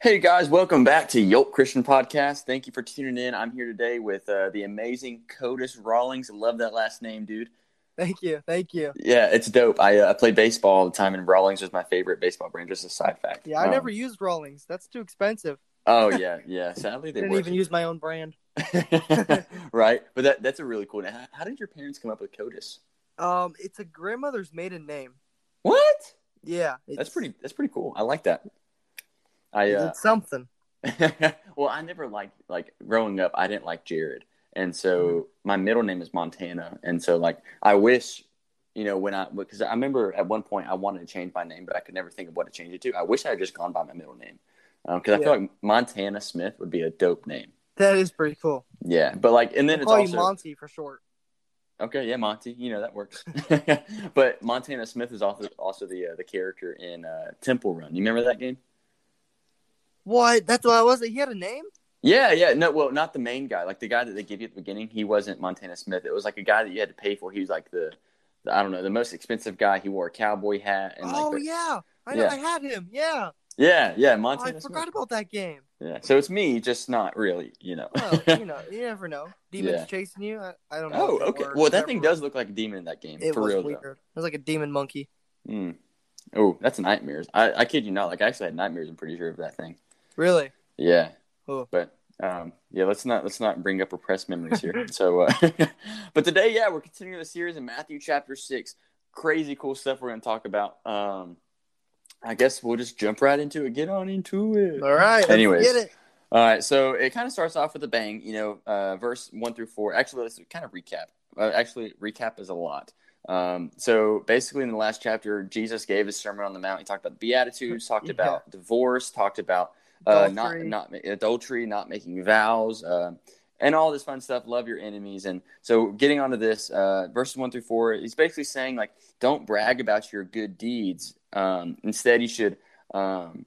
Hey guys, welcome back to Yoke Christian Podcast. Thank you for tuning in. I'm here today with uh, the amazing Codis Rawlings. I love that last name, dude. Thank you, thank you. Yeah, it's dope. I, uh, I played baseball all the time, and Rawlings was my favorite baseball brand. Just a side fact. Yeah, I Um, never used Rawlings. That's too expensive. Oh yeah, yeah. Sadly, they didn't were even use my own brand. right, but that that's a really cool name. How, how did your parents come up with Codis? Um, it's a grandmother's maiden name. What? Yeah, That's pretty. That's pretty cool. I like that. I uh, something. well, I never liked like growing up. I didn't like Jared, and so Mm-hmm. my middle name is Montana, and so like I wish, you know, when I because I remember at one point I wanted to change my name, but I could never think of what to change it to. I wish I had just gone by my middle name because I Yeah. feel like Montana Smith would be a dope name. That is pretty cool. Yeah, but like, and then I'll it's call also you Monty for short. okay. Yeah, Monty, you know that works. but Montana Smith is also also the uh, the character in uh, Temple Run. You remember that game? What? That's what I was. He had a name. Yeah, yeah. No, well, not the main guy. Like the guy that they give you at the beginning, he wasn't Montana Smith. It was like a guy that you had to pay for. He was like the, the I don't know, the most expensive guy. He wore a cowboy hat and oh like, the- yeah, I know. Yeah. I had him. Yeah. yeah, yeah, Oh, Montana I Smith. forgot about that game. Yeah, so it's me, just not really, you know. Well, you know, you never know. Demons Yeah. chasing you. I, I don't know. oh, okay. Well, that thing does look like a demon in that game, It for was real weird. It was like a demon monkey. though. Mm. Oh, that's nightmares. I, I kid you not. Like I actually had nightmares. I'm pretty sure of that thing. Really? Yeah. Oh. But um, yeah, let's not let's not bring up repressed memories here. so, uh, but today, yeah, we're continuing the series in Matthew chapter six. Crazy cool stuff we're going to talk about. Um, I guess we'll just jump right into it. Get on into it. All right. Anyways. get it. All right, so it kind of starts off with a bang, you know, uh, verse one through four. Actually, let's kind of recap. Uh, actually, recap is a lot. Um, so basically, in the last chapter, Jesus gave his sermon on the mount. He talked about the beatitudes, talked Yeah. about divorce, talked about uh, not not adultery, not making vows, uh, and all this fun stuff. Love your enemies, and so getting onto this, uh, verses one through four, he's basically saying like, don't brag about your good deeds. Um, instead, you should um,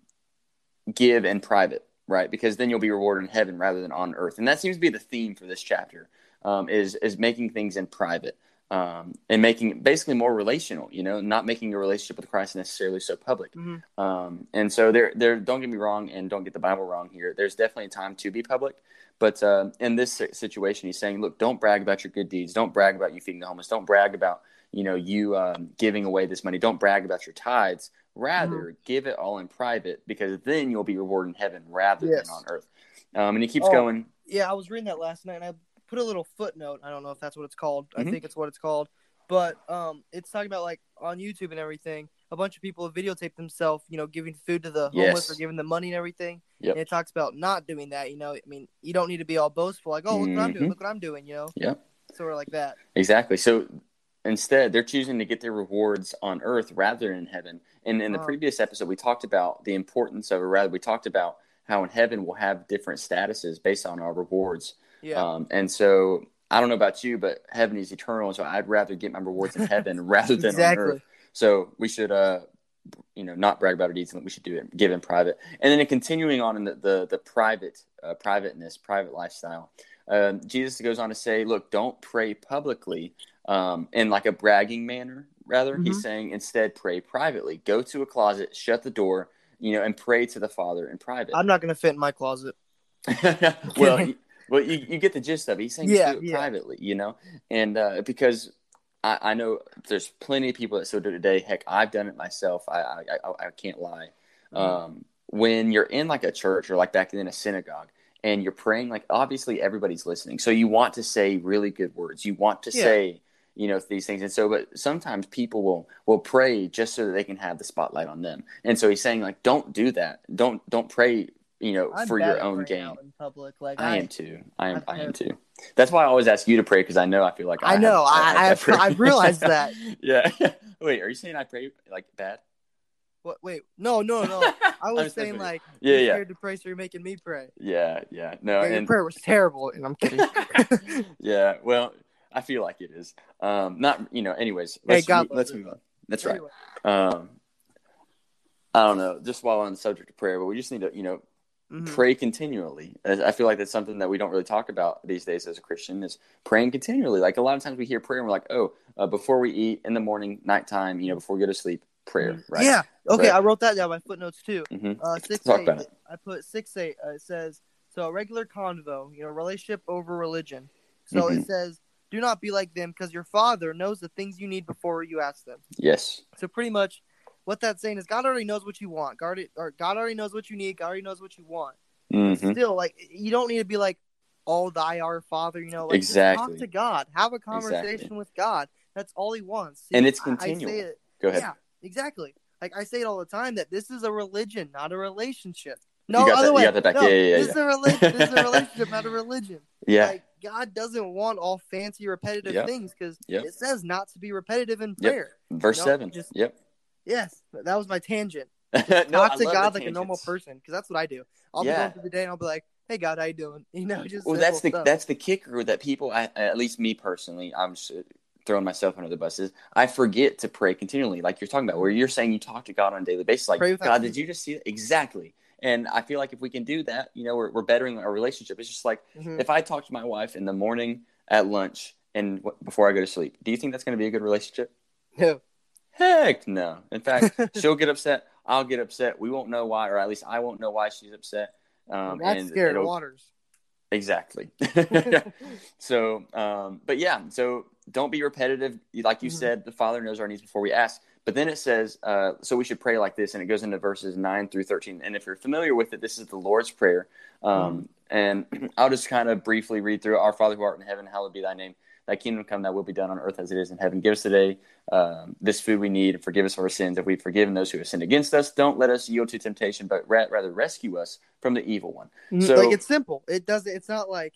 give in private, right? Because then you'll be rewarded in heaven rather than on earth, and that seems to be the theme for this chapter. Um, is is making things in private um, and making it basically more relational. You know, not making your relationship with Christ necessarily so public. Mhm. Um, and so there, there. Don't get me wrong, and don't get the Bible wrong here. There's definitely a time to be public, but uh, in this situation, he's saying, look, don't brag about your good deeds. Don't brag about you feeding the homeless. Don't brag about you know you um, giving away this money. Don't brag about your tithes. Rather, give it all in private because then you'll be rewarded in heaven rather Yes. than on earth. Um, and he keeps Oh. going. Yeah, I was reading that last night, and I put a little footnote. I don't know if that's what it's called. Mhm. I think it's what it's called. But um, it's talking about like on YouTube and everything. A bunch of people have videotaped themselves, you know, giving food to the homeless Yes. or giving them money and everything. Yep. And it talks about not doing that. You know, I mean, you don't need to be all boastful, like, "Oh, look what I'm doing! Mhm. Look what I'm doing!" You know. yeah, Sort of like that. Exactly. So instead, they're choosing to get their rewards on earth rather than in heaven. And in the Oh. previous episode, we talked about the importance of, or rather, we talked about how in heaven we'll have different statuses based on our rewards. Yeah. Um, and so I don't know about you, but heaven is eternal. and So I'd rather get my rewards in heaven rather than on earth. So we should, uh, you know, not brag about our deeds, and we should do it, give in private. And then continuing on in the the, the private, uh, privateness, private lifestyle, um, Jesus goes on to say, "Look, don't pray publicly um, in like a bragging manner. Rather, he's Mhm. saying instead pray privately. Go to a closet, shut the door, you know, and pray to the Father in private." I'm not gonna fit in my closet. well, well, you, you get the gist of it. He's saying Yeah, do it yeah. privately, you know, and uh, because I, I know there's plenty of people that still do it today. Heck, I've done it myself. I I, I, I can't lie. Mm-hmm. Um, when you're in like a church or like back in a synagogue and you're praying, like obviously everybody's listening, so you want to say really good words. You want to Yeah. say you know these things and so but sometimes people will will pray just so that they can have the spotlight on them and so he's saying like don't do that don't don't pray you know I'm for your own gain in public. Like I I, am too. I am. I've I am too. That's why I always ask you to pray because I know I feel like I know, I- I've- I've realized that. yeah. Wait, are you saying I pray like bad? what? Wait, no, no, no. I was saying like, Yeah, you're yeah. scared to pray, so you're making me pray. Yeah, yeah. No, Yeah, your and prayer was terrible, and I'm kidding. yeah. Well, I feel like it is. Um, not you know. Anyways, Hey, let's God let's move on. That's right. Anyway, Um, I don't know. Just while on the subject of prayer, but we just need to you know mhm. pray continually. I feel like that's something that we don't really talk about these days as a Christian is praying continually. Like a lot of times we hear prayer and we're like, oh, uh, before we eat in the morning, nighttime, you know, before we go to sleep, prayer, right? Yeah. Okay, I wrote that down. My footnotes too. hmm Uh, six Talk eight, about it. I put six eight. Uh, it says so a regular convo, you know, relationship over religion. So Mhm. it says, do not be like them because your father knows the things you need before you ask them. Yes. So pretty much, what that's saying is God already knows what you want. God, already- or God already knows what you need. God already knows what you want. hmm Still, like you don't need to be like, "All thy our Father," you know. Like, Exactly. talk to God. Have a conversation Exactly. with God. That's all He wants. And it's I- I say continual. it- Go ahead. yeah, exactly. Like I say it all the time that this is a religion, not a relationship. You No, other that- you way. got that back. No, Yeah, yeah, yeah, this is a religion. This is a relationship, not a religion. Yeah. Like God doesn't want all fancy, repetitive Yep. things because Yep. it says not to be repetitive in Yep. prayer. Verse no, seven. just- Yep. Yes, that was my tangent. no, Talk to God like a normal person because that's what I do. I'll Yeah. be going through the day and I'll be like, "Hey God, how you doing?" You know, just Well, that's the stuff. that's the kicker that people, I, at least me personally, I'm just throwing myself under the buses. I forget to pray continually, like you're talking about, where you're saying you talk to God on a daily basis. Like, God, did you just see that? Exactly. And I feel like if we can do that, you know, we're, we're bettering our relationship. It's just like Mhm. if I talk to my wife in the morning, at lunch, and w- before I go to sleep, do you think that's going to be a good relationship? No. Heck no. In fact, she'll get upset. I'll get upset. We won't know why, or at least I won't know why she's upset. Um, that's scared waters. Exactly. so, um, but yeah, so don't be repetitive. Like you Mhm. said, the Father knows our needs before we ask. But then it says, uh, so we should pray like this, and it goes into verses 9 through 13. And if you're familiar with it, this is the Lord's Prayer. Um, And I'll just kind of briefly read through. Our Father who art in heaven, hallowed be thy name. Thy kingdom come, thy will be done on earth as it is in heaven. Give us today um, this food we need, and forgive us our sins if we've forgiven those who have sinned against us. Don't let us yield to temptation, but ra- rather rescue us from the evil one. Mhm. So- like it's simple. It doesn't. It's not like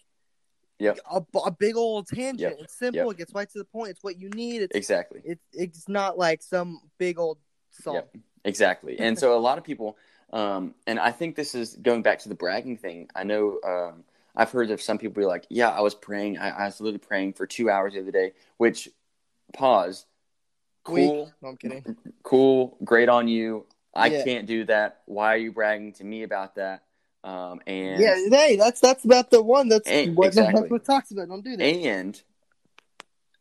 Yep. a, a big old tangent. Yep. It's simple. Yep. It gets right to the point. It's what you need. It's Exactly. it's it's not like some big old song. Yep. Exactly. And so a lot of people, um, and I think this is going back to the bragging thing. I know um, I've heard of some people be like, yeah, I was praying. I, I was literally praying for two hours the other day, which, pause, cool, No, I'm kidding. cool, great on you. I Yeah. can't do that. Why are you bragging to me about that? Um, and Yeah, hey, that's that's about the one. That's Eh, what exactly. that's what talks about. Don't do that. and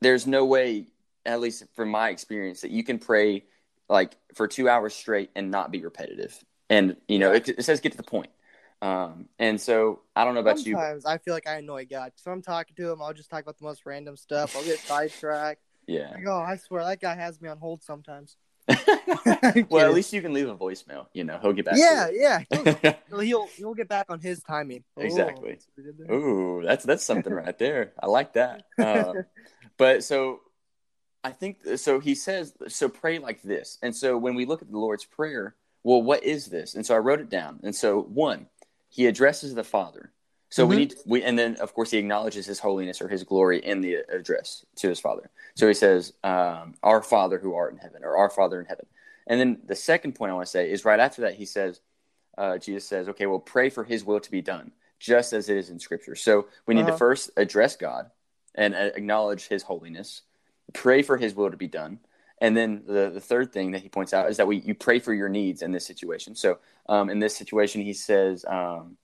there's no way, at least from my experience, that you can pray like for two hours straight and not be repetitive. And you know, it, it says get to the point. Um, and so I don't know about you. Sometimes I feel like I annoy God. So I'm talking to him. I'll just talk about the most random stuff. I'll get sidetracked. Yeah. Like, oh, I swear that guy has me on hold sometimes. well, at least you can leave a voicemail. You know, he'll get back. yeah, yeah. He'll, he'll he'll get back on his timing. Oh, Exactly. that's what he did there. Ooh, that's that's something right there. I like that. Uh, but so I think so. He says so. Pray like this. And so when we look at the Lord's prayer, well, what is this? And so I wrote it down. And so one, he addresses the Father. So we Mhm. need we, and then of course he acknowledges His holiness or His glory in the address to His Father. So he says, um, "Our Father who art in heaven," or "Our Father in heaven." And then the second point I want to say is right after that he says, uh, Jesus says, "Okay, well, pray for His will to be done, just as it is in Scripture." So we need to Uh-huh. first address God and uh, acknowledge His holiness, pray for His will to be done, and then the, the third thing that he points out is that we you pray for your needs in this situation. So um, in this situation, he says um,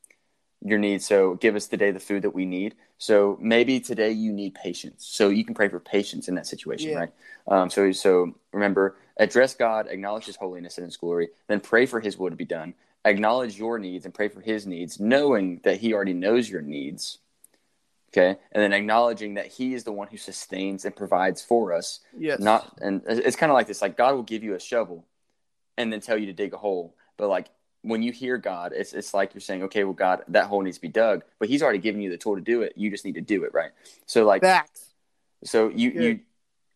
your needs. So give us today the food that we need. So maybe today you need patience. So you can pray for patience in that situation, Yeah. right? Um, so so remember, address God, acknowledge His holiness and His glory, then pray for His will to be done. Acknowledge your needs and pray for His needs, knowing that He already knows your needs. Okay, and then acknowledging that He is the one who sustains and provides for us Yes. not and it's kind of like this like god will give you a shovel and then tell you to dig a hole but like when you hear god it's it's like you're saying okay well god that hole needs to be dug but he's already given you the tool to do it you just need to do it right so like Facts. so you Good. you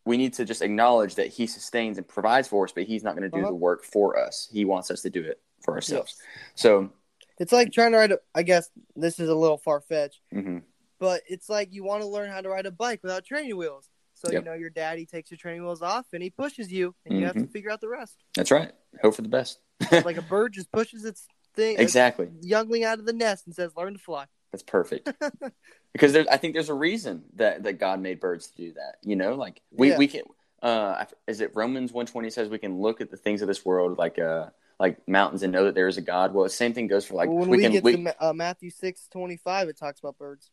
we need to just acknowledge that he sustains and provides for us but he's not going to do Uh-huh. the work for us he wants us to do it for ourselves Yes. so It's like trying to write a. I guess this is a little far fetched, mhm. But it's like you want to learn how to ride a bike without training wheels. So Yep. you know your daddy takes your training wheels off and he pushes you, and you have Mm-hmm. to figure out the rest. that's right hope for the best like a bird just pushes its thing, exactly youngling out of the nest and says, "Learn to fly." That's perfect. because I think there's a reason that, that God made birds to do that. You know, like we, Yeah. we can, uh, is it Romans 120 says we can look at the things of this world like, uh, like mountains and know that there is a God. Well, the same thing goes for like, Well, when we, we, can, get we, to uh, Matthew six twenty five, it talks about birds.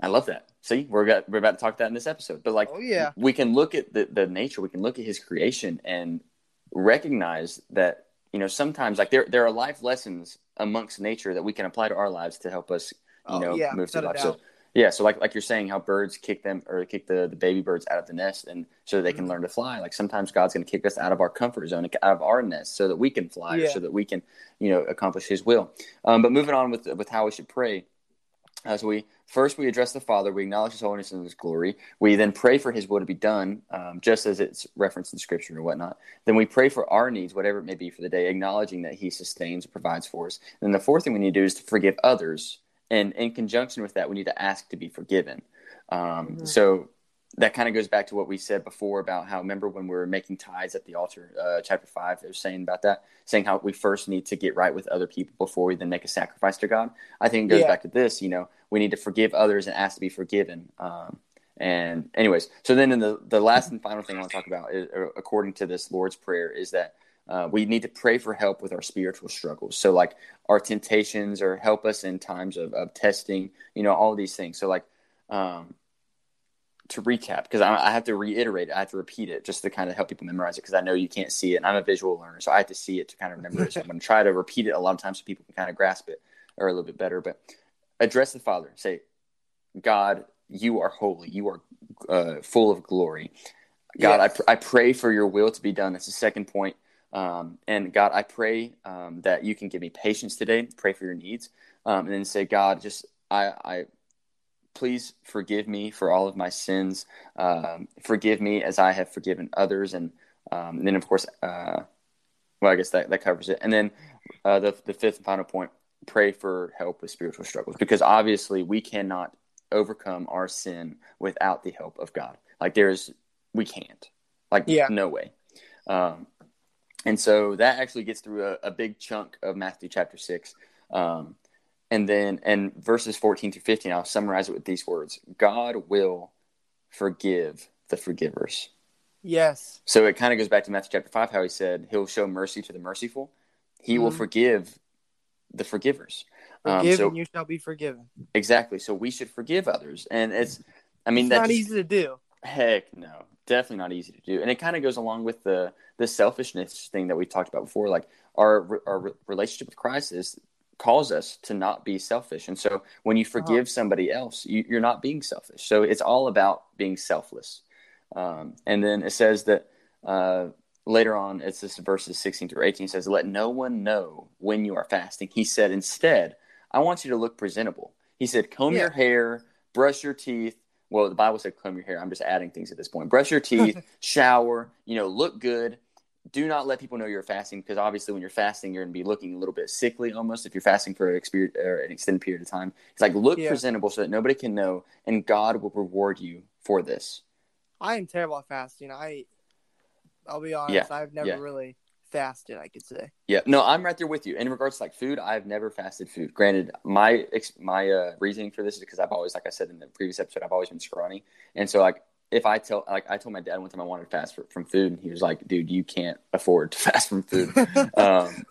I love that. See, we're got, we're about to talk that in this episode, but like, oh yeah, we can look at the, the nature, we can look at his creation and recognize that, you know, sometimes like there, there are life lessons amongst nature that we can apply to our lives to help us, you Oh, know, yeah, move through life. So yeah, so like like you're saying, how birds kick them or kick the, the baby birds out of the nest, and so they can Mhm. learn to fly. Like sometimes God's going to kick us out of our comfort zone, out of our nest, so that we can fly, or Yeah. so that we can, you know, accomplish His will. Um, but moving on with with how we should pray, as we first we address the Father, we acknowledge His holiness and His glory. We then pray for His will to be done, um, just as it's referenced in Scripture or whatnot. Then we pray for our needs, whatever it may be for the day, acknowledging that He sustains and provides for us. And then the fourth thing we need to do is to forgive others, and in conjunction with that, we need to ask to be forgiven. Um, Mhm. So that kind of goes back to what we said before about how remember when we were making tithes at the altar, uh, chapter five, they're saying about that, saying how we first need to get right with other people before we then make a sacrifice to God. I think it goes Yeah. back to this. You know, we need to forgive others and ask to be forgiven. Um, and anyways, so then in the the last and final thing I want to talk about, is, according to this Lord's prayer, is that. Uh, we need to pray for help with our spiritual struggles. So, like our temptations, or help us in times of, of testing. You know, all these things. So, like, um, to recap because I, I have to reiterate it, I have to repeat it just to kind of help people memorize it because I know you can't see it and I'm a visual learner so I have to see it to kind of remember it so I'm going to try to repeat it a lot of times so people can kind of grasp it or a little bit better but address the Father. Say God you are holy. You are uh, full of glory. God Yes. I, pr- I pray for your will to be done. That's the second point um, and God I pray um, that you can give me patience today pray for your needs um, and then say God just I, I please forgive me for all of my sins. Um, forgive me as I have forgiven others. And, um, and then, of course, uh, well, I guess that, that covers it. And then uh, the, the fifth and final point pray for help with spiritual struggles because obviously we cannot overcome our sin without the help of God. Like, there's, we can't. Like, Yeah. no way. Um, and so that actually gets through a, a big chunk of Matthew chapter 6. Um, and then, and verses 14 through 15, I'll summarize it with these words God will forgive the forgivers. Yes. So it kind of goes back to Matthew chapter 5, how he said, He'll show mercy to the merciful, He will Mhm. forgive the forgivers. Um, so, and you shall be forgiven. exactly. So we should forgive others. And it's, I mean, that's not easy to do. Heck no, definitely not easy to do, and it kind of goes along with the the selfishness thing that we talked about before. Like our our relationship with Christ is calls us to not be selfish, and so when you forgive somebody else, you, you're not being selfish. So it's all about being selfless. Um, and then it says that uh, later on, it's this verses 16 through 18 says, "Let no one know when you are fasting." He said, "Instead, I want you to look presentable." He said, "Comb Yeah. your hair, brush your teeth." Well, the Bible said comb your hair. I'm just adding things at this point. Brush your teeth, shower, you know, look good. Do not let people know you're fasting because obviously when you're fasting, you're going to be looking a little bit sickly almost if you're fasting for an, exper- an extended period of time. It's like look Yeah. presentable so that nobody can know, and God will reward you for this. I am terrible at fasting. I, I'll be honest. Yeah, I've never yeah. really fasted. I could say. Yeah, no, I'm right there with you. In regards to like food, I've never fasted food. Granted, my my uh, reasoning for this is because I've always, like I said in the previous episode, I've always been scrawny, and so like if I tell, like I told my dad one time I wanted to fast for, from food, and he was like, "Dude, you can't afford to fast from food," um,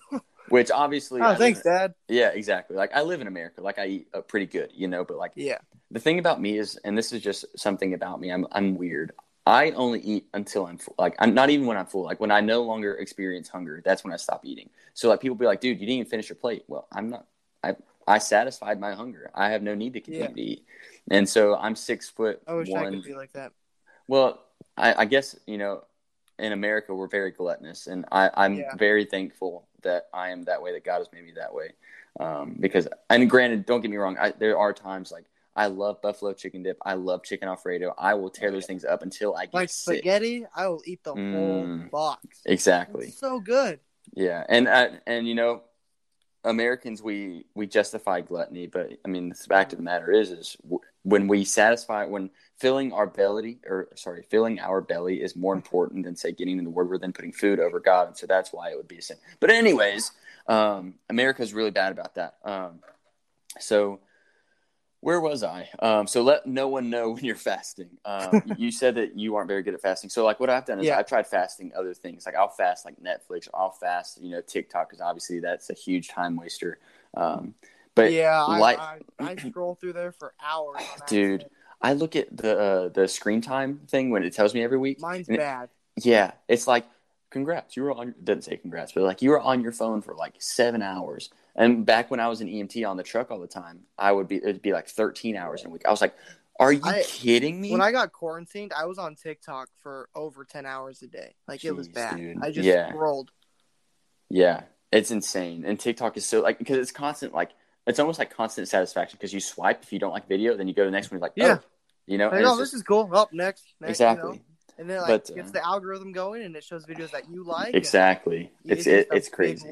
which obviously, I oh, live thanks, in- Dad. yeah, exactly. Like I live in America, like I eat uh, pretty good, you know, but like Yeah. the thing about me is, and this is just something about me, I'm I'm weird. I only eat until I'm full. Like I'm not even when I'm full. Like when I no longer experience hunger, that's when I stop eating. So like people be like, "Dude, you didn't even finish your plate." Well, I'm not. I I satisfied my hunger. I have no need to continue Yeah. to eat. And so I'm six foot I wish I could be like that. Well, I, I guess you know, in America we're very gluttonous, and I, I'm Yeah. very thankful that I am that way. That God has made me that way. Um, because, and granted, don't get me wrong. I, there are times like I love buffalo chicken dip. I love chicken alfredo. I will tear those things up until I get Like sick. spaghetti, I will eat the whole Mm. box. Exactly. It's so good. Yeah, and uh, and you know, Americans we we justify gluttony, but I mean the fact of the matter is is when we satisfy when filling our belly or sorry filling our belly is more important than say getting in the word we're then putting food over God, and so that's why it would be a sin. But anyways, um, America's really bad about that. Um, so where was I? Um, so let no one know when you're fasting. Um, you said that you aren't very good at fasting. So like what I've done is Yeah. I've tried fasting other things. Like I'll fast like Netflix. I'll fast you know TikTok because obviously that's a huge time waster. Um, but yeah, I, like- I, I scroll through there for hours. Dude, accident. I look at the uh, the screen time thing when it tells me every week. mine's and it- bad. yeah, it's like congrats. You were on. It doesn't say congrats, but like you were on your phone for like seven hours, And back when I was an EMT on the truck all the time, I would be it'd be like 13 hours in a week. I was like, "Are you I- kidding me?" When I got quarantined, I was on TikTok for over ten hours a day. Like it was bad. dude. I just Yeah. scrolled. Yeah, it's insane. And TikTok is so like because it's constant like it's almost like constant satisfaction because you swipe if you don't like video, then you go to the next one. You're like, Yeah. oh, you know, Like, oh, this just- is cool. Up next, next, exactly, You know? And then like But, gets uh, the algorithm going, and it shows videos that you like. exactly. It's just it, it's crazy.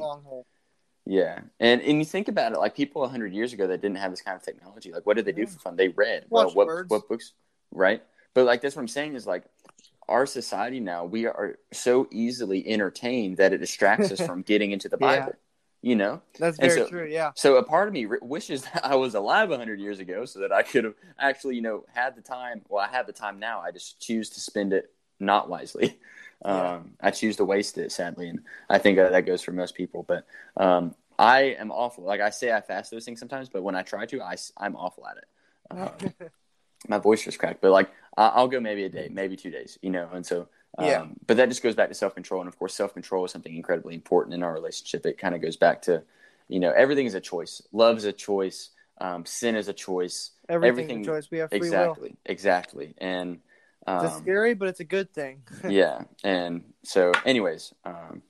Yeah, and and you think about it, like people hundred years ago that didn't have this kind of technology, like what did they do Yeah. for fun? They read. Watch well, what birds. what books, right? But like that's what I'm saying is like our society now we are so easily entertained that it distracts us from getting into the. Bible. You know, That's very so- true. Yeah. so a part of me wishes that I was alive 100 years ago so that I could have actually, you know, had the time. Well, I have the time now. I just choose to spend it not wisely. Yeah. Um, I choose to waste it, sadly, and I think uh, that goes for most people. But um, I am awful. Like I say, I fast those things sometimes, but when I try to, I, am awful at it. Um, my voice just cracked, but like I- I'll go maybe a day, maybe two days, you know. And so, um, Yeah. But that just goes back to self control, and of course, self control is something incredibly important in our relationship. It kind of goes back to, you know, everything is a choice. Love is a choice. Um, sin is a choice. Everything's everything- a choice. We have free will. Exactly, exactly, and It's um, scary, but it's a good thing. yeah. And so, anyways, um,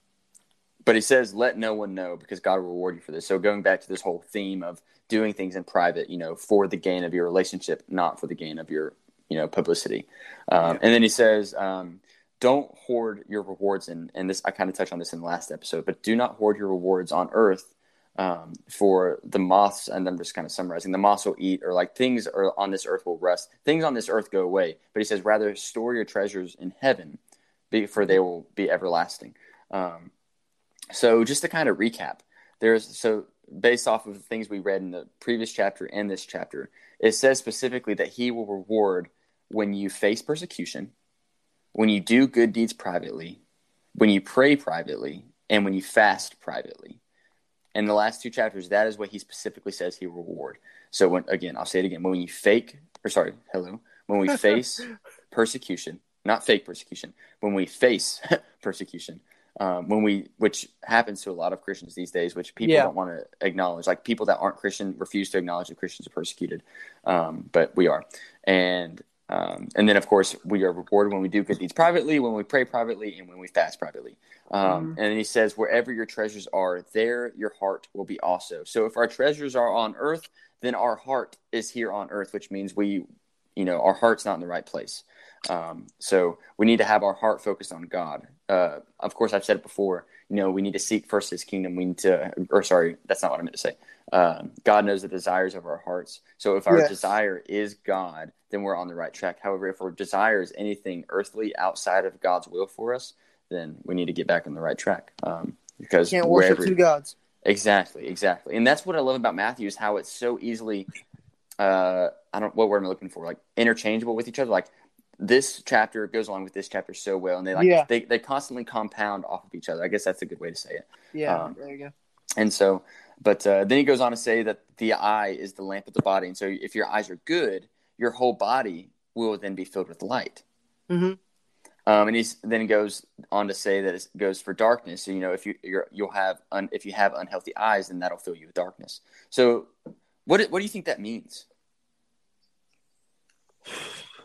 but he says, let no one know because God will reward you for this. So, going back to this whole theme of doing things in private, you know, for the gain of your relationship, not for the gain of your, you know, publicity. Um, Yeah. And then he says, um, don't hoard your rewards. And, and this, I kind of touched on this in the last episode, but do not hoard your rewards on earth um, for the moths. And I'm just kind of summarizing the moths will eat, or like things are on this earth will rust. Things on this earth go away. But he says, rather store your treasures in heaven, for they will be everlasting. Um, so just to kind of recap, there's so based off of the things we read in the previous chapter and this chapter, it says specifically that he will reward when you face persecution, when you do good deeds privately, when you pray privately, and when you fast privately. In the last two chapters, that is what he specifically says he will reward. So when again, I'll say it again. When you fake or sorry, hello. When we face persecution, not fake persecution, when we face persecution, um, when we, which happens to a lot of Christians these days, which people Yeah. don't want to acknowledge. Like people that aren't Christian refuse to acknowledge that Christians are persecuted, um, but we are. And um, and then of course we are rewarded when we do good deeds privately, when we pray privately, and when we fast privately. Um, Mhm. And then he says, wherever your treasures are, there your heart will be also. So if our treasures are on earth, then our heart is here on earth, which means we, you know, our heart's not in the right place. Um, so we need to have our heart focused on God. Uh, of course, I've said it before. You know, we need to seek first His kingdom. We need to, or sorry, that's not what I meant to say. Um, God knows the desires of our hearts. So if our Yes. desire is God, then we're on the right track. However, if our desire is anything earthly outside of God's will for us, then we need to get back on the right track. Um, because you Can't worship two gods. Exactly, exactly, and that's what I love about Matthew is how it's so easily, uh, I don't what word am I looking for? Like interchangeable with each other. Like this chapter goes along with this chapter so well, and they like Yeah. they they constantly compound off of each other. I guess that's a good way to say it. Yeah, Um, there you go. And so, but uh, then he goes on to say that the eye is the lamp of the body, and so if your eyes are good, your whole body will then be filled with light. hmm Um, and he then goes on to say that it goes for darkness. So you know, if you you're, you'll have un, if you have unhealthy eyes, then that'll fill you with darkness. So, what what do you think that means?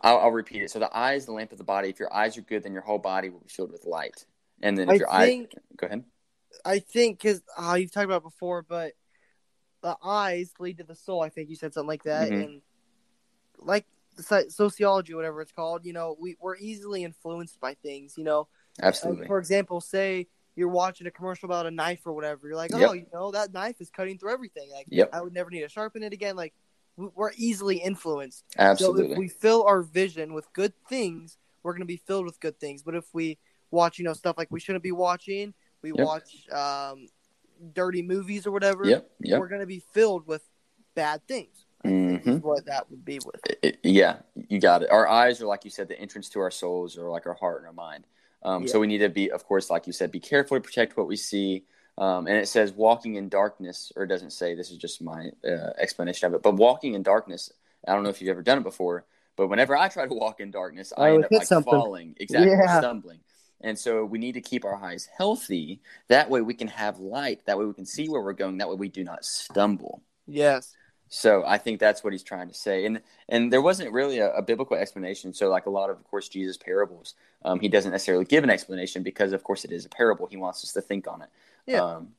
I'll, I'll repeat it. So the eye is the lamp of the body. If your eyes are good, then your whole body will be filled with light. And then if I your eye, think- go ahead. I think because uh, you've talked about it before, but the eyes lead to the soul. I think you said something like that, Mhm. and like sociology, whatever it's called. You know, we we're easily influenced by things. You know, Like, Absolutely. for example, say you're watching a commercial about a knife or whatever. You're like, oh, Yep. you know, that knife is cutting through everything. Like, Yep. I would never need to sharpen it again. Like, we're easily influenced. Absolutely. So if we fill our vision with good things, we're going to be filled with good things. But if we watch, you know, stuff like we shouldn't be watching, we Yep. watch um, dirty movies or whatever, yep. Yep. we're going to be filled with bad things. I think is Mhm. what that would be with. It- it- yeah, you got it. Our eyes are, like you said, the entrance to our souls, or like our heart and our mind. Um, So we need to be, of course, like you said, be careful to protect what we see. Um, and it says walking in darkness, or it doesn't say. This is just my uh, explanation of it. But walking in darkness, I don't know if you've ever done it before, but whenever I try to walk in darkness, I I end up like something. falling, exactly, Yeah. stumbling. And so we need to keep our eyes healthy. That way we can have light. That way we can see where we're going. That way we do not stumble. Yes. So I think that's what he's trying to say. And and there wasn't really a, a biblical explanation. So like a lot of, of course, Jesus' parables, um, he doesn't necessarily give an explanation because, of course, it is a parable. He wants us to think on it. Yeah. Um,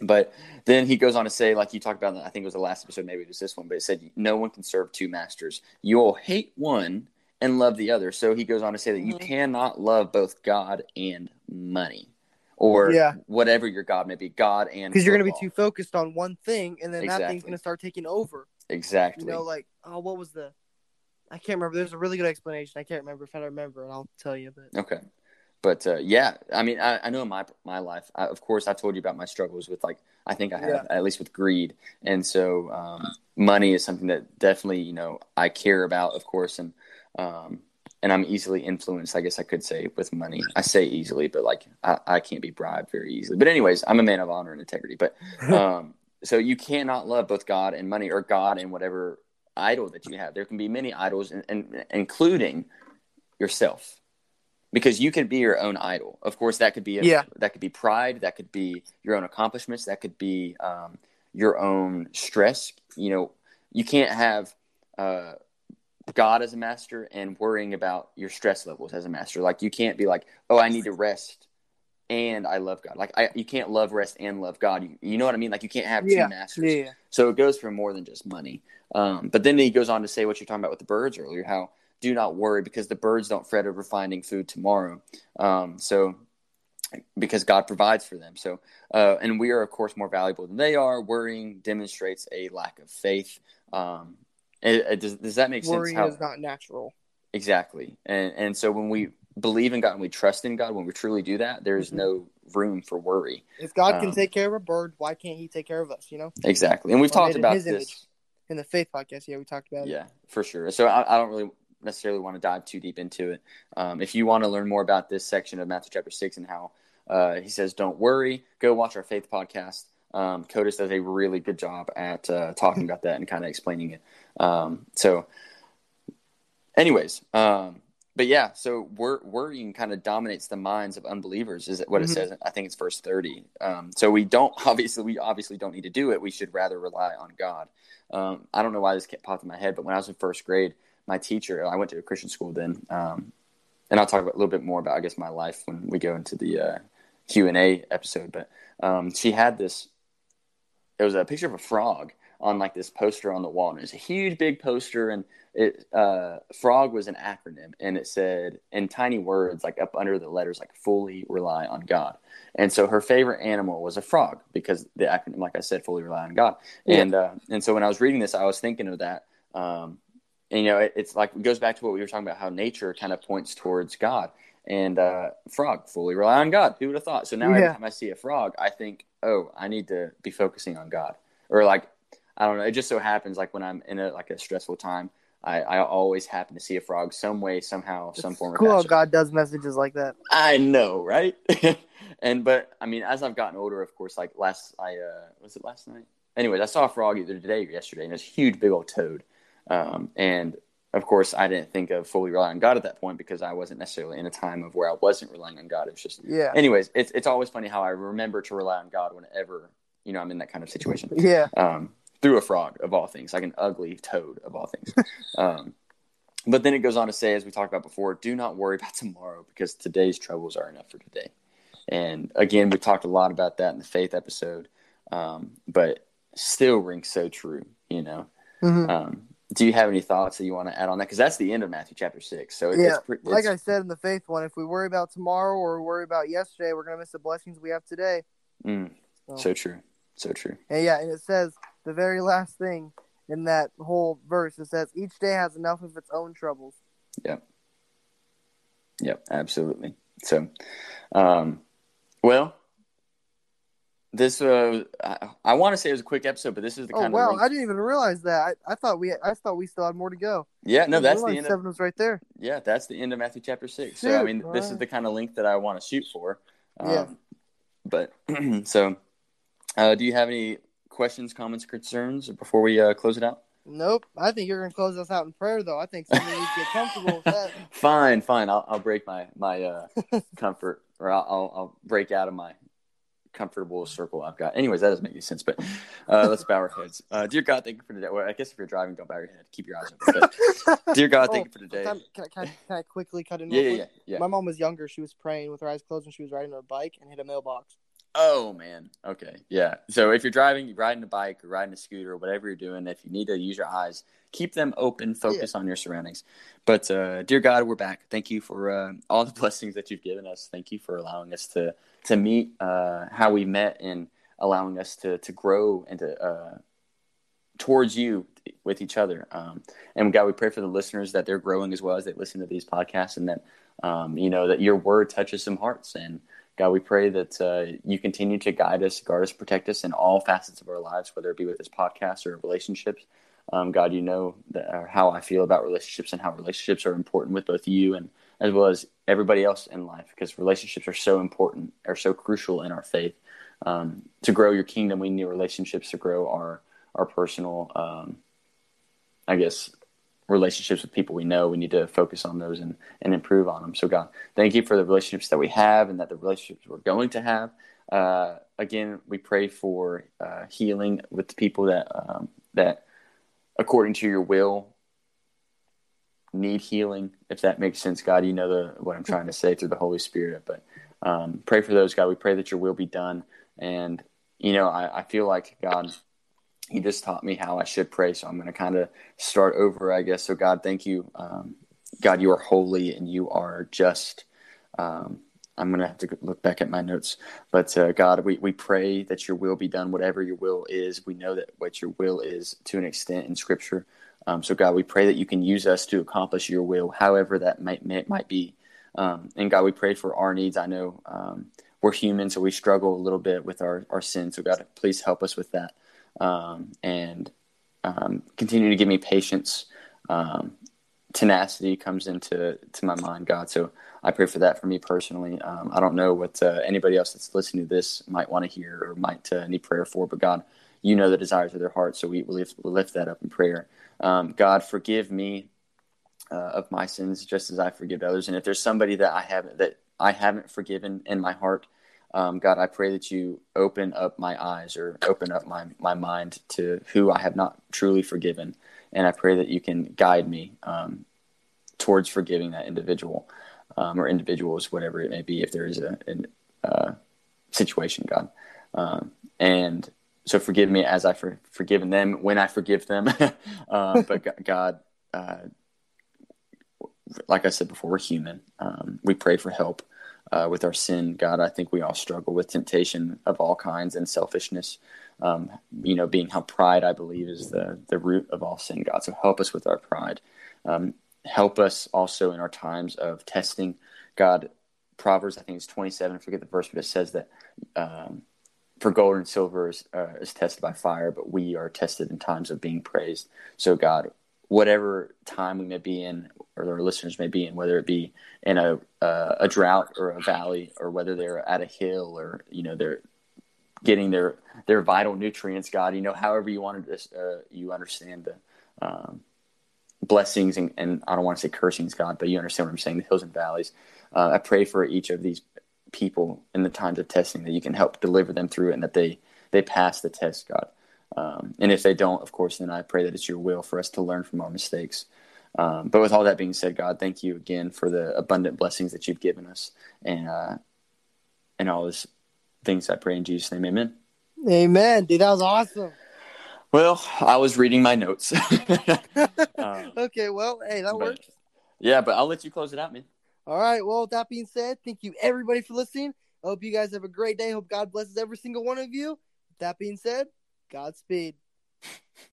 but then he goes on to say, like you talked about, I think it was the last episode, maybe it was this one, but it said, no one can serve two masters. You will hate one and love the other. So he goes on to say that you Mhm. cannot love both God and money or Yeah. whatever your God may be, God and Because you're going to be too focused on one thing, and then that thing's going to start taking over. Exactly. You know, like, oh, what was the. I can't remember. There's a really good explanation. I can't remember. If I remember, and I'll tell you. But Okay. But uh, yeah, I mean, I, I know in my my life, I, of course, I've told you about my struggles with like I think I have Yeah. at least with greed, and so um, money is something that definitely you know I care about, of course, and um, and I'm easily influenced. I guess I could say with money. I say easily, but like I, I can't be bribed very easily. But anyways, I'm a man of honor and integrity. But um, so you cannot love both God and money, or God and whatever idol that you have. There can be many idols, and, and including yourself, because you can be your own idol. Of course, that could be a, Yeah. that could be pride, that could be your own accomplishments, that could be um, your own stress. You know, you can't have. Uh, God as a master and worrying about your stress levels as a master. Like you can't be like, oh, I need to rest and I love God. Like I, you can't love rest and love God. You, you know what I mean? Like you can't have Yeah. two masters. yeah. So it goes for more than just money. Um, but then he goes on to say what you're talking about with the birds earlier, how do not worry because the birds don't fret over finding food tomorrow. Um, so because God provides for them. So, uh, and we are of course more valuable than they are. Worrying demonstrates a lack of faith. Um, it, it- does, does that make sense? Worry How- is not natural. Exactly. And and so when we believe in God and we trust in God, when we truly do that, there's Mhm. no room for worry. If God can Um, take care of a bird, why can't He take care of us? You know, Exactly. And we've Well, talked about this. image. in the faith podcast, yeah, we talked about it. Yeah, for sure. So I, I don't really necessarily want to dive too deep into it. Um, if you want to learn more about this section of Matthew chapter six and how uh, he says, "Don't worry," go watch our faith podcast. Um, Codis does a really good job at uh, talking about that and kind of explaining it. Um, so, anyways, um, but yeah, so wor- worrying kind of dominates the minds of unbelievers. Is what it Mhm. says? I think it's verse thirty. Um, so we don't obviously we obviously don't need to do it. We should rather rely on God. Um, I don't know why this kept popped in my head, but when I was in first grade, my teacher, I went to a Christian school then, um, and I'll talk about, a little bit more about, I guess, my life when we go into the uh, Q and A episode. But um, she had this. It was a picture of a frog on like this poster on the wall, and it was a huge, big poster, and it uh, frog was an acronym, and it said in tiny words, like up under the letters, like fully rely on God. And so her favorite animal was a frog because the acronym, like I said, fully rely on God. Yeah. And uh, and so when I was reading this, I was thinking of that. Um, and you know, it, it's like it goes back to what we were talking about, how nature kind of points towards God. And uh, frog fully rely on God. Who would have thought? So now every time I see a frog, I think, oh, I need to be focusing on God. Or like, I don't know. It just so happens like when I'm in a like a stressful time, I, I always happen to see a frog some way, somehow, some It's form of cool how. God does messages like that. I know, right? and but I mean, as I've gotten older, of course, like last I uh was it last night? Anyways, I saw a frog either today or yesterday, and it's a huge, big old toad. Um, and of course, I didn't think of fully relying on God at that point because I wasn't necessarily in a time of where I wasn't relying on God. It was just, Yeah, anyways, it's it's always funny how I remember to rely on God whenever you know I'm in that kind of situation. yeah, Um, through a frog of all things, like an ugly toad of all things. um, but then it goes on to say, as we talked about before, do not worry about tomorrow because today's troubles are enough for today. And again, we talked a lot about that in the faith episode, um, but still rings so true, you know. Mhm. Um, do you have any thoughts that you want to add on that? Because that's the end of Matthew chapter six. So it, yeah. it's, it's Like I said in the faith one, if we worry about tomorrow or worry about yesterday, we're gonna miss the blessings we have today. mm, So- so true, so true. And yeah, and it says the very last thing in that whole verse. It says each day has enough of its own troubles. Yeah. Yep, absolutely. So, um, well, this uh, I, I want to say it was a quick episode, but this is the Oh kind wow, of Wow, I didn't even realize that. I, I thought we I thought we still had more to go. yeah, no, that's the end. Of, seven was right there. yeah, that's the end of Matthew chapter six. so I Shoot, mean, this is the kind of link that I want to shoot for. Um, Yeah. But so, uh, do you have any questions, comments, concerns before we uh, close it out? Nope. I think you're gonna close us out in prayer, though. I think somebody needs to get comfortable with that. fine, fine. I'll, I'll break my my uh, comfort, or I'll, I'll I'll break out of my comfortable circle I've got. Anyways, that doesn't make any sense. But uh, let's bow our heads. Uh, dear God, thank you for today. Well, I guess if you're driving, don't bow your head. Keep your eyes open. But, dear God, thank Oh, you for today. Can, I- can, I, can, I, quickly cut in? Yeah, yeah, yeah, yeah. My mom was younger. She was praying with her eyes closed when she was riding her bike and hit a mailbox. Oh man. Okay. Yeah. So if you're driving, you're riding a bike or riding a scooter or whatever you're doing, if you need to use your eyes, keep them open, focus on your surroundings. But uh, dear God, we're back. Thank you for uh, all the blessings that you've given us. Thank you for allowing us to to meet uh, how we met and allowing us to to grow and to uh, towards you with each other. Um, and God, we pray for the listeners that they're growing as well as they listen to these podcasts, and that um, you know that your word touches some hearts. And God, we pray that uh, you continue to guide us, guard us, protect us in all facets of our lives, whether it be with this podcast or relationships. Um, God, you know that, uh, how I feel about relationships and how relationships are important with both you and as well as everybody else in life, because relationships are so important, are so crucial in our faith. Um, to grow your kingdom, we need relationships to grow our our personal, um, I guess, relationships with people we know. We need to focus on those and, and improve on them. So, God, thank you for the relationships that we have and that the relationships we're going to have. Uh, again, we pray for uh, healing with the people that um, that, according to your will, need healing. If that makes sense, God, you know the what I'm trying to say through the Holy Spirit. But um, pray for those, God. We pray that your will be done. And you know, I, I feel like God he just taught me how I should pray. So I'm going to kind of start over, I guess. So, God, thank you. Um, God, you are holy and you are just. Um, I'm going to have to look back at my notes. But, uh, God, we, we pray that your will be done, whatever your will is. We know that what your will is to an extent in Scripture. Um, so, God, we pray that you can use us to accomplish your will, however that might, might, might be. Um, and, God, we pray for our needs. I know um, we're human, so we struggle a little bit with our, our sin. So, God, please help us with that um, and um, continue to give me patience. Um, tenacity comes into to my mind, God. So I pray for that for me personally. Um, I don't know what uh, anybody else that's listening to this might want to hear or might uh, need prayer for, but God, you know the desires of their heart, so we, lift, lift that up in prayer. Um, God, forgive me uh, of my sins, just as I forgive others. And if there's somebody that I haven't that I haven't forgiven in my heart, um, God, I pray that you open up my eyes or open up my, my mind to who I have not truly forgiven. And I pray that you can guide me um, towards forgiving that individual um, or individuals, whatever it may be, if there is a, a uh, situation, God. Um, and so forgive me as I for, forgiven them when I forgive them. um, but God, uh, like I said before, we're human. Um, we pray for help uh, with our sin. God, I think we all struggle with temptation of all kinds and selfishness. Um, you know, being how pride, I believe, is the the root of all sin. God, so help us with our pride. Um, help us also in our times of testing. God, Proverbs, I think it's twenty seven. I forget the verse, but it says that. Um, for gold and silver is, uh, is tested by fire, but we are tested in times of being praised. So, God, whatever time we may be in, or our listeners may be in, whether it be in a uh, a drought or a valley, or whether they're at a hill, or you know they're getting their their vital nutrients, God, you know, however you want to uh, you understand the um, blessings and, and I don't want to say cursings, God, but you understand what I'm saying, the hills and valleys. Uh, I pray for each of these people in the times of testing that you can help deliver them through and that they they pass the test, God. Um, and if they don't, of course, then I pray that it's your will for us to learn from our mistakes. Um, but with all that being said, God, thank you again for the abundant blessings that you've given us and uh, and all these things. I pray in Jesus' name, Amen. Amen, dude. That was awesome. Well, I was reading my notes. Um, okay, well, hey, that but- works. yeah, but I'll let you close it out, man. All right. Well, with that being said, thank you everybody for listening. I hope you guys have a great day. Hope God blesses every single one of you. With that being said, Godspeed.